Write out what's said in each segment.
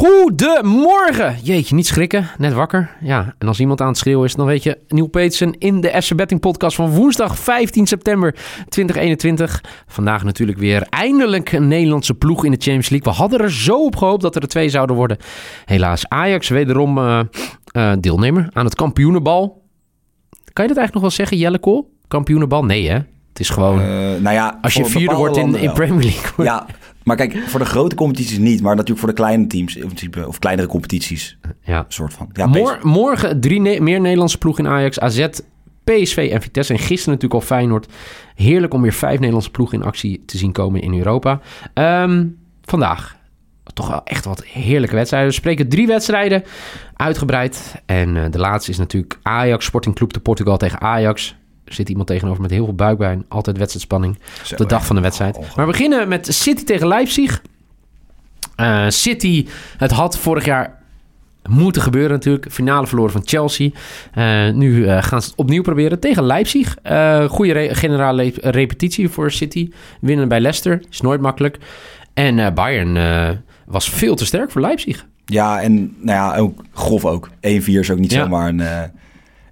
Goedemorgen. Jeetje, niet schrikken. Net wakker. Ja, en als iemand aan het schreeuwen is, dan weet je... Neil Petersen in de FC Betting podcast van woensdag 15 september 2021. Vandaag natuurlijk weer eindelijk een Nederlandse ploeg in de Champions League. We hadden er zo op gehoopt dat er er twee zouden worden. Helaas, Ajax wederom uh, uh, deelnemer aan het kampioenenbal. Kan je dat eigenlijk nog wel zeggen, Jelle Kool? Kampioenenbal? Nee, hè? Het is gewoon... Uh, nou ja, als je vierde wordt in, in Premier League. Ja, maar kijk, voor de grote competities niet, maar natuurlijk voor de kleine teams of kleinere competities. Ja. soort van. Ja, Mor morgen drie ne meer Nederlandse ploegen in Ajax, AZ, PSV en Vitesse. En gisteren natuurlijk al Feyenoord. Heerlijk om weer vijf Nederlandse ploegen in actie te zien komen in Europa. Um, vandaag toch wel echt wat heerlijke wedstrijden. We spreken drie wedstrijden uitgebreid. En uh, de laatste is natuurlijk Ajax Sporting Club de Portugal tegen Ajax zit iemand tegenover met heel veel buikpijn. Altijd wedstrijdspanning op de dag van de wedstrijd. Maar we beginnen met City tegen Leipzig. Uh, City, het had vorig jaar moeten gebeuren natuurlijk. Finale verloren van Chelsea. Uh, nu uh, gaan ze het opnieuw proberen tegen Leipzig. goede re generale repetitie voor City. Winnen bij Leicester is nooit makkelijk. En Bayern was veel te sterk voor Leipzig. Ja, en nou ja, ook grof ook. 1-4 is ook niet ja. zomaar een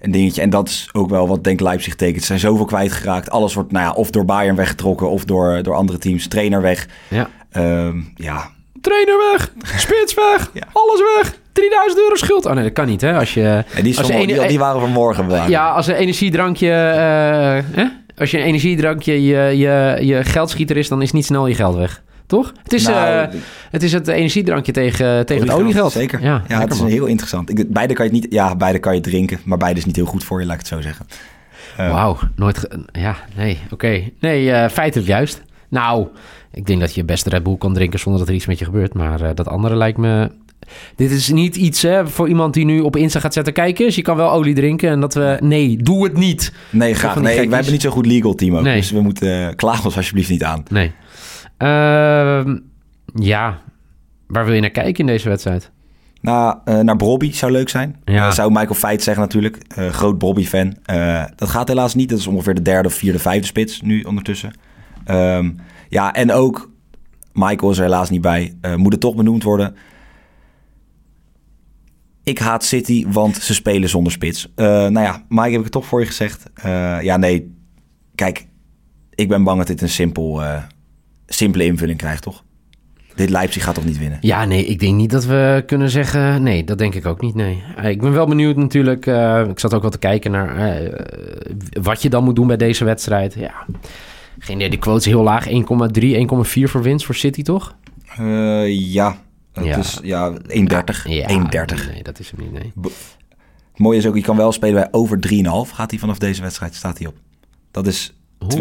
een dingetje. En dat is ook wel wat denk Leipzig tekent. Ze zijn zoveel kwijtgeraakt. Alles wordt nou ja, of door Bayern weggetrokken of door, door andere teams. Trainer weg. Ja. Um, ja. Trainer weg, spits weg, ja. alles weg. 3000 euro schuld. Oh nee, dat kan niet hè. Als je, ja, die, als je die, die, waren vanmorgen bewaard. Ja, als een energiedrankje... Uh, Als je een energiedrankje je, je, je geldschieter is, dan is niet snel je geld weg. Toch? Het is, nou, uh, het, is het energiedrankje tegen, tegen het oliegeld. Zeker. Ja, ja het is heel interessant. Ik, beide kan je niet, ja, beide kan je drinken, maar beide is niet heel goed voor je, laat ik het zo zeggen. Uh, Wauw, nooit. Ja, nee, oké. Okay. Nee, uh, feitelijk juist. Nou, ik denk dat je best Red Bull kan drinken zonder dat er iets met je gebeurt. Maar dat andere lijkt me. Dit is niet iets hè, voor iemand die nu op Insta gaat zetten. kijken. dus je kan wel olie drinken. En dat we. Nee, doe het niet. Nee, graag. Nee, wij hebben niet zo'n goed legal team ook. Nee. Dus we moeten. klagen ons alsjeblieft niet aan. Nee. Uh, ja, waar wil je naar kijken in deze wedstrijd? Nou, uh, naar Bobby zou leuk zijn. Ja. Uh, zou Michael Feit zeggen natuurlijk. Uh, groot Bobby-fan. dat gaat helaas niet. Dat is ongeveer de derde, vierde, vijfde spits nu ondertussen. Um, ja, en ook Michael is er helaas niet bij. moet het toch benoemd worden. Ik haat City, want ze spelen zonder spits. nou ja, Mike heb ik het toch voor je gezegd. ja, nee. Kijk, ik ben bang dat dit een simpel simpele invulling krijgt, toch? Dit Leipzig gaat toch niet winnen? Ja, nee, ik denk niet dat we kunnen zeggen... Nee, dat denk ik ook niet, nee. Eh, ik ben wel benieuwd natuurlijk. Uh, ik zat ook wel te kijken naar uh, wat je dan moet doen bij deze wedstrijd. Ja, geen idee. De quote is heel laag. 1,3, 1,4 voor winst voor City, toch? Uh, ja, het ja. is ja, 1,30. Ja, 1,30. Nee, dat is hem niet, nee. Het mooie is ook, je kan wel spelen bij over 3,5. Gaat hij vanaf deze wedstrijd, staat hij op. Dat is 2,40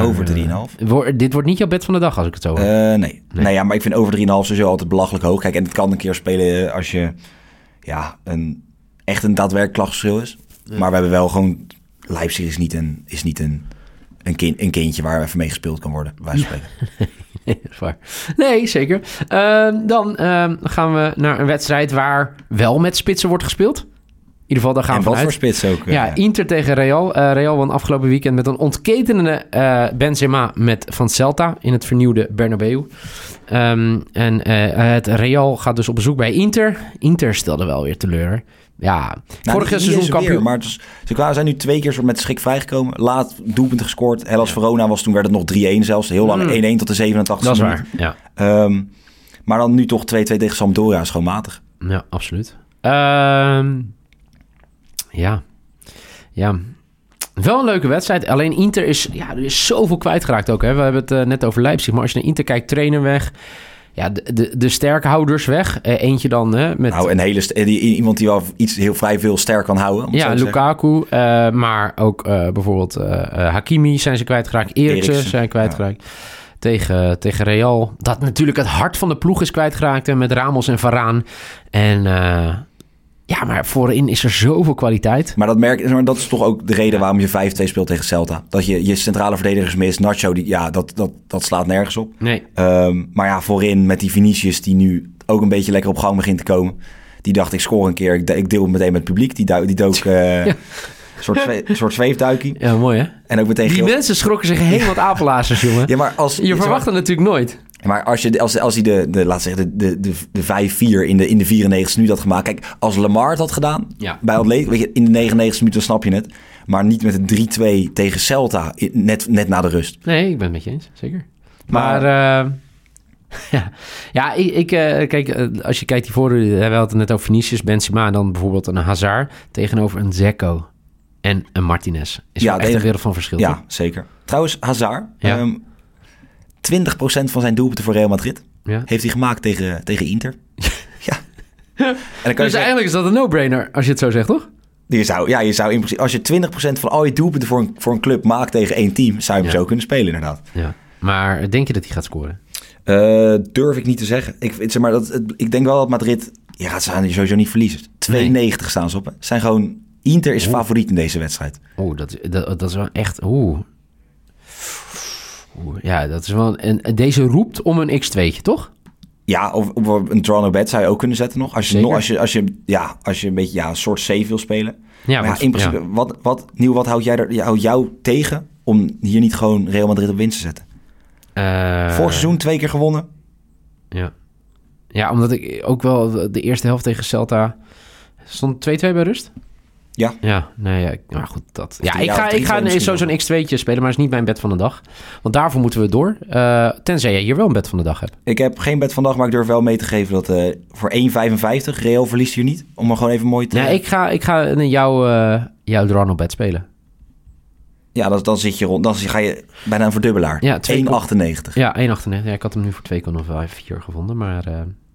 over 3,5. Uh, dit wordt niet jouw bed van de dag als ik het zo hoor. Uh, nee. nee. Nou ja, maar ik vind over 3,5 sowieso altijd belachelijk hoog. Kijk, en het kan een keer spelen als je ja, een, echt een daadwerkelijk klachtverschil is. Ja. Maar we hebben wel gewoon... Leipzig is niet een, is niet een, een, kind, een kindje waar even mee gespeeld kan worden, wij spreken. nee, dat is waar. Nee, zeker. Uh, dan ehm, gaan we naar een wedstrijd waar wel met spitsen wordt gespeeld ieder geval, daar gaan en we wat voor spits ook. Ja, ja, Inter tegen Real. Uh, Real won afgelopen weekend met een ontketenende uh, Benzema met van Celta in het vernieuwde Bernabeu. Um, en uh, het Real gaat dus op bezoek bij Inter. Inter stelde wel weer teleur. Ja, nou, vorige seizoen kampioen. Maar dus, ze zijn nu twee keer met schik vrijgekomen. Laat doelpunten gescoord. Hellas ja. Verona was toen werd het nog 3-1 zelfs. Heel lang 1-1 mm. tot de 87 Dat is waar, ja. Um, maar dan nu toch 2-2 tegen Sampdoria is gewoon matig. Ja, absoluut. Um, ja, ja. Wel een leuke wedstrijd. Alleen Inter is, ja, er is zoveel kwijtgeraakt ook. Hè. We hebben het uh, net over Leipzig. Maar als je naar Inter kijkt, trainer weg. Ja, de, de, de sterkhouders weg. Uh, eentje dan hè, met... Nou, een hele die, iemand die wel iets heel vrij veel sterk kan houden. Ja, Lukaku. Uh, maar ook bijvoorbeeld Hakimi zijn ze kwijtgeraakt. Eriksen zijn kwijtgeraakt. Ja. Tegen, tegen Real. Dat natuurlijk het hart van de ploeg is kwijtgeraakt. Met Ramos en Varaan. En ja, maar voorin is er zoveel kwaliteit. Maar dat, merk, maar dat is toch ook de reden waarom je 5-2 speelt tegen Celta. Dat je je centrale verdedigers mist. Nacho, die, ja, dat, dat, dat slaat nergens op. Nee. Um, maar ja, voorin met die Vinicius die nu ook een beetje lekker op gang begint te komen. Die dacht, ik score een keer. Ik, ik deel meteen met het publiek. Die, die dook... Uh, ja. Een soort, zwe een soort zweefduikie. Ja, mooi hè? En ook meteen Die mensen schrokken zich helemaal het apenlazers, jongen. Ja, maar als... Je verwacht het natuurlijk nooit. Maar als, je, als, als hij de, de, laat zeggen, de, de, de, de 5-4 in de, in de 94 minuut had gemaakt. Kijk, als Lamar het had gedaan Ja. bij Atleet, weet je, in de 99 minuten snap je het. Maar niet met een 3-2 tegen Celta, net, net na de rust. Nee, ik ben het met je eens, zeker. Maar- Maar, eh, ja, ja ik, ik, eh, kijk, eh, als je kijkt hiervoor, eh, we hadden het net over Vinicius, Benzema en dan bijvoorbeeld een Hazard tegenover een Zeko en een Martinez. Is Ja, wel echt de- een wereld van verschil. toch? Ja, zeker. Trouwens, Hazard, Ja. ehm, 20% van zijn doelpunten voor Real Madrid Ja. heeft hij gemaakt tegen, tegen Inter. ja. En dan kan je Dus zeggen, eigenlijk is dat een no-brainer, als je het zo zegt, toch? je zou, ja, je zou in principe, als je 20% van al je doelpunten voor een, voor een club maakt tegen één team, zou je hem Ja. zo kunnen spelen inderdaad. Ja. Maar denk je dat hij gaat scoren? Eh, durf ik niet te zeggen. Ik, zeg maar, dat, ik denk wel dat Madrid... Ja, ze gaan sowieso niet verliezen. 2,90 staan ze op. hè. Zijn gewoon, Inter is Oeh. favoriet in deze wedstrijd. Oeh, dat, dat, dat is wel echt... Oeh. Ja, dat is wel... En deze roept om een x2'tje, toch? Ja, of, of een no bet zou je ook kunnen zetten nog. Als je, Zeker. nog, als je, als je, ja, als je een beetje ja, een soort safe wil spelen. Ja, maar ja, in principe, wat, wat, Nieuw, wat houdt, jij er, houdt jou tegen om hier niet gewoon Real Madrid op winst te zetten? Eh, Vorig seizoen twee keer gewonnen. Ja. Ja, omdat ik ook wel de, de eerste helft tegen Celta... Stond 2-2 bij rust? Ja. Ja, nee, ja, maar goed, dat... Ja, ik ga, ik ga 3-2 misschien sowieso een x2'tje spelen, maar is niet mijn bed van de dag. Want daarvoor moeten we door. Eh, tenzij jij hier wel een bed van de dag hebt. Ik heb geen bet vandaag, maar ik durf wel mee te geven dat eh, voor 1,55 Real verliest hier niet. Om er gewoon even mooi te... Nee, ik ga, ik ga een jouw, eh jouw Ronald bed spelen. Ja, dan, dan zit je rond. Dan ga je bijna een verdubbelaar. Ja, twee 1,98. Ja, 1,98. Ja, ik had hem nu voor 2,54 gevonden, maar...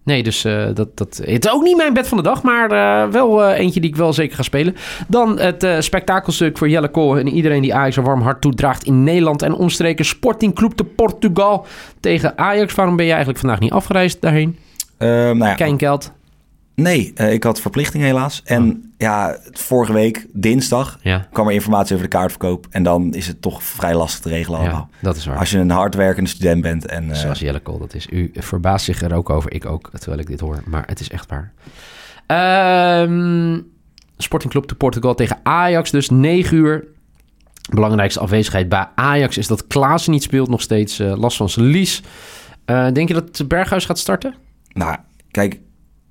nee, dus eh, dat, dat... Het is ook niet mijn bed van de dag, maar eh, wel eh, eentje die ik wel zeker ga spelen. Dan het spektakelstuk voor Jelle Kool en iedereen die Ajax een warm hart toedraagt in Nederland en omstreken. Sporting Club de Portugal tegen Ajax. Waarom ben je eigenlijk vandaag niet afgereisd daarheen? Ehm, nou ja. Nee, eh, ik had verplichting helaas. En Oh. ja, vorige week, dinsdag, Ja, kwam er informatie over de kaartverkoop. En dan is het toch vrij lastig te regelen allemaal. ja, dat is waar. Als je een hardwerkende student bent en... eh, Zoals Jelle Kool dat is. U verbaast zich er ook over. Ik ook, terwijl ik dit hoor. Maar het is echt waar. Ehm Sporting Club de Portugal tegen Ajax. Dus 9 uur. Belangrijkste afwezigheid bij Ajax is dat Klaas niet speelt. Nog steeds eh, last van zijn lies. Denk je dat Berghuis gaat starten? nou, kijk,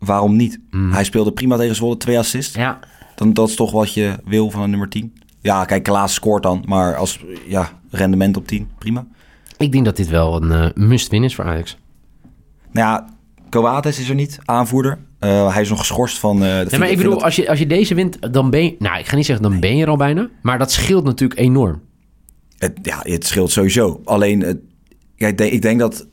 waarom niet? Mm. Hij speelde prima tegen Zwolle, twee assists. Ja. Dan, dat is toch wat je wil van een nummer 10. Ja, kijk, Klaas scoort dan. Maar als ja, rendement op 10, prima. Ik denk dat dit wel een eh, must-win is voor Ajax. Nou ja, Coates is er niet, aanvoerder. Eh, hij is nog geschorst van... eh, de Ja, maar ik bedoel, dat- als je, als je deze wint, dan ben je... Nou, ik ga niet zeggen dan ben je er al bijna. Maar dat scheelt natuurlijk enorm. Het, ja, het scheelt sowieso. Alleen, denk, ik denk dat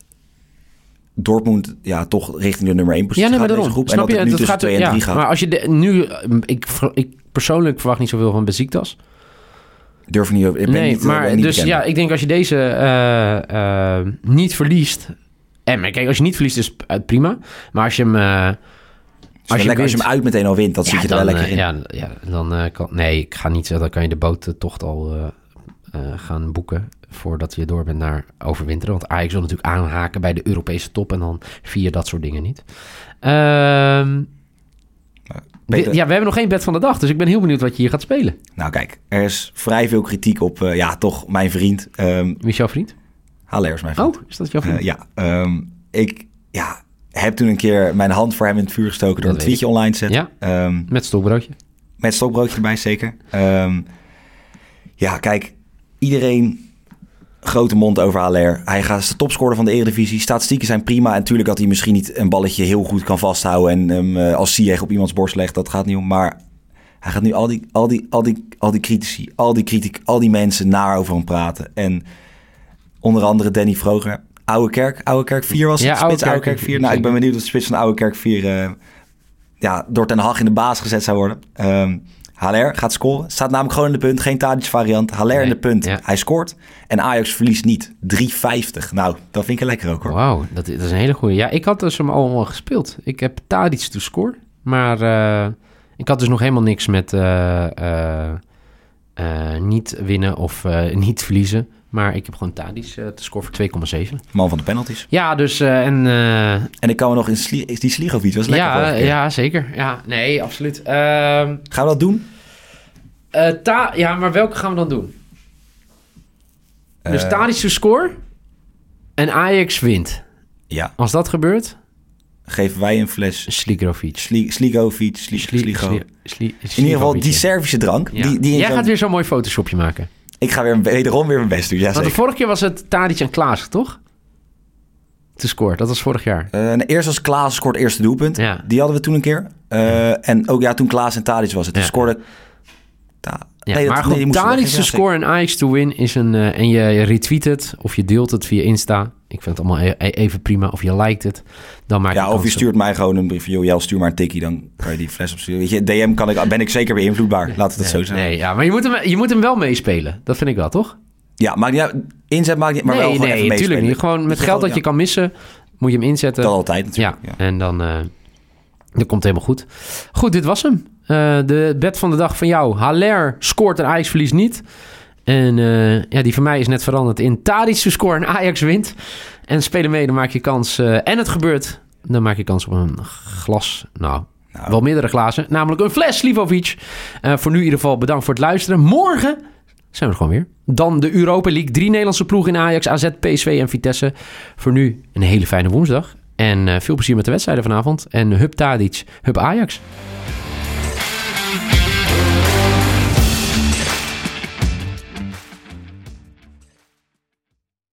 Dortmund ja, toch richting de nummer 1 positie Ja, nee, gaat groep. Snap en dat je? het nu Dat tussen gaat, 2 en ja, 3 gaat. Maar als je de, nu... eh, Ik, ik persoonlijk verwacht niet zoveel van Besiktas. Durf ik niet over. Ik ben Nee, niet, eh, maar dus bekend. ja, ik denk als je deze eh, eh, niet verliest... En maar kijk, als je niet verliest is het prima. Maar als je hem... Als, als je, lekker, als je wint- hem uit meteen al wint, dan ja, zit je er dan, wel lekker in. Ja, ja dan kan... Nee, ik ga niet zeggen, dan kan je de boottocht al eh, gaan boeken... voordat je door bent naar overwinteren. Want Ajax wil natuurlijk aanhaken bij de Europese top... en dan via dat soort dingen niet. Ehm, ja, we hebben nog geen bed van de dag... dus ik ben heel benieuwd wat je hier gaat spelen. Nou kijk, er is vrij veel kritiek op, eh, ja, toch mijn vriend. ehm Wie is jouw vriend? Haller is mijn vriend. Oh, is dat jouw vriend? Eh, ja, ehm, ik ja, heb toen een keer mijn hand voor hem in het vuur gestoken... door Dat een weet tweetje online te zetten. Ja. Met stokbroodje. Met stokbroodje erbij, zeker. Ja, kijk, iedereen grote mond over Haller. Hij gaat de topscorer van de Eredivisie. Statistieken zijn prima. En natuurlijk dat hij misschien niet een balletje heel goed kan vasthouden... en hem eh, als Ziyech op iemands borst legt, dat gaat niet om. Maar hij gaat nu al die, al die, al die, al die critici, al die, kritiek, al die mensen naar over hem praten. En onder andere Danny Vroger. Oude Kerk, Oude Kerk 4 was het, Ja, spits Oude Kerk, Kerk 4. Nou, ik ben benieuwd of de spits van Oude Kerk 4... eh, ja, door Ten Hag in de baas gezet zou worden. Ehm Haller gaat scoren. Staat namelijk gewoon in de punt. Geen Tadic variant. Haller in de punt. ja. Hij scoort. En Ajax verliest niet. 3,50. Nou, dat vind ik lekker ook hoor. Wauw, dat, dat is een hele goede. Ja, ik had dus hem allemaal gespeeld. Ik heb Tadic to score. Maar eh, ik had dus nog helemaal niks met eh, eh, niet winnen of niet verliezen. Maar ik heb gewoon Tadic eh, te score voor 2,7. Man van de penalties. Ja, dus eh, en... eh, En ik kan me nog in Sli is die Sligovic. was lekker ja, ja, zeker. Ja, nee, absoluut. Ehm, Gaan we dat doen? ta ja, maar welke gaan we dan doen? Dus Tadic to score en Ajax wint. Ja, Als dat gebeurt, geven wij een fles. Sli Sligovic, Sli Sli- Sligo. Sli- Sli- In ieder geval Sligovic, die. Servische drank. Ja. Die, die Jij gaat weer zo'n mooi photoshopje maken. Ik ga weer wederom weer mijn best doen. Ja, Want de vorige keer was het Tadic en Klaas, toch? Te scoren. Dat was vorig jaar. Eh, en eerst als Klaas scoort het eerste doelpunt. Ja. Die hadden we toen een keer. Eh, En ook ja, toen Klaas en Tadic was het. Toen scoorde... Ta Ja, nee, dat- maar die goed, te Ja, score en Ajax to win is een... eh, en je retweet het of je deelt het via Insta. Ik vind het allemaal e- e- even prima. Of je liked het. Dan maak je Ja, of je stuurt mij gewoon een brief joh, Jel, stuur maar een tikkie, dan kan je die fles opsturen. Weet je, DM kan ik, ben ik zeker beïnvloedbaar. Laat het dat zo zijn. Nee, ja, maar je moet, hem, je moet hem wel meespelen. Dat vind ik wel, toch? Ja, maakt niet uit. Inzet maakt niet maar wel nee, gewoon nee, even natuurlijk niet. Gewoon met je geld wel- dat je kan missen, moet je hem inzetten. Dat altijd ja, natuurlijk. Ja. en dan, eh dat komt helemaal goed. Goed, dit was hem. Eh, de bed van de dag van jou. Haller scoort en Ajax verliest niet. En eh, ja, die van mij is net veranderd in Tadic te scoren en Ajax wint. En spelen mee, dan maak je kans. eh, en het gebeurt, dan maak je kans op een glas. Nou, Nou. wel meerdere glazen. Namelijk een fles Slivovic. Eh, voor nu in ieder geval bedankt voor het luisteren. Morgen zijn we er gewoon weer. Dan de Europa League. Drie Nederlandse ploegen in Ajax, AZ, PSV en Vitesse. Voor nu een hele fijne woensdag. En veel plezier met de wedstrijden vanavond. En Hub Tadic, Hub Ajax.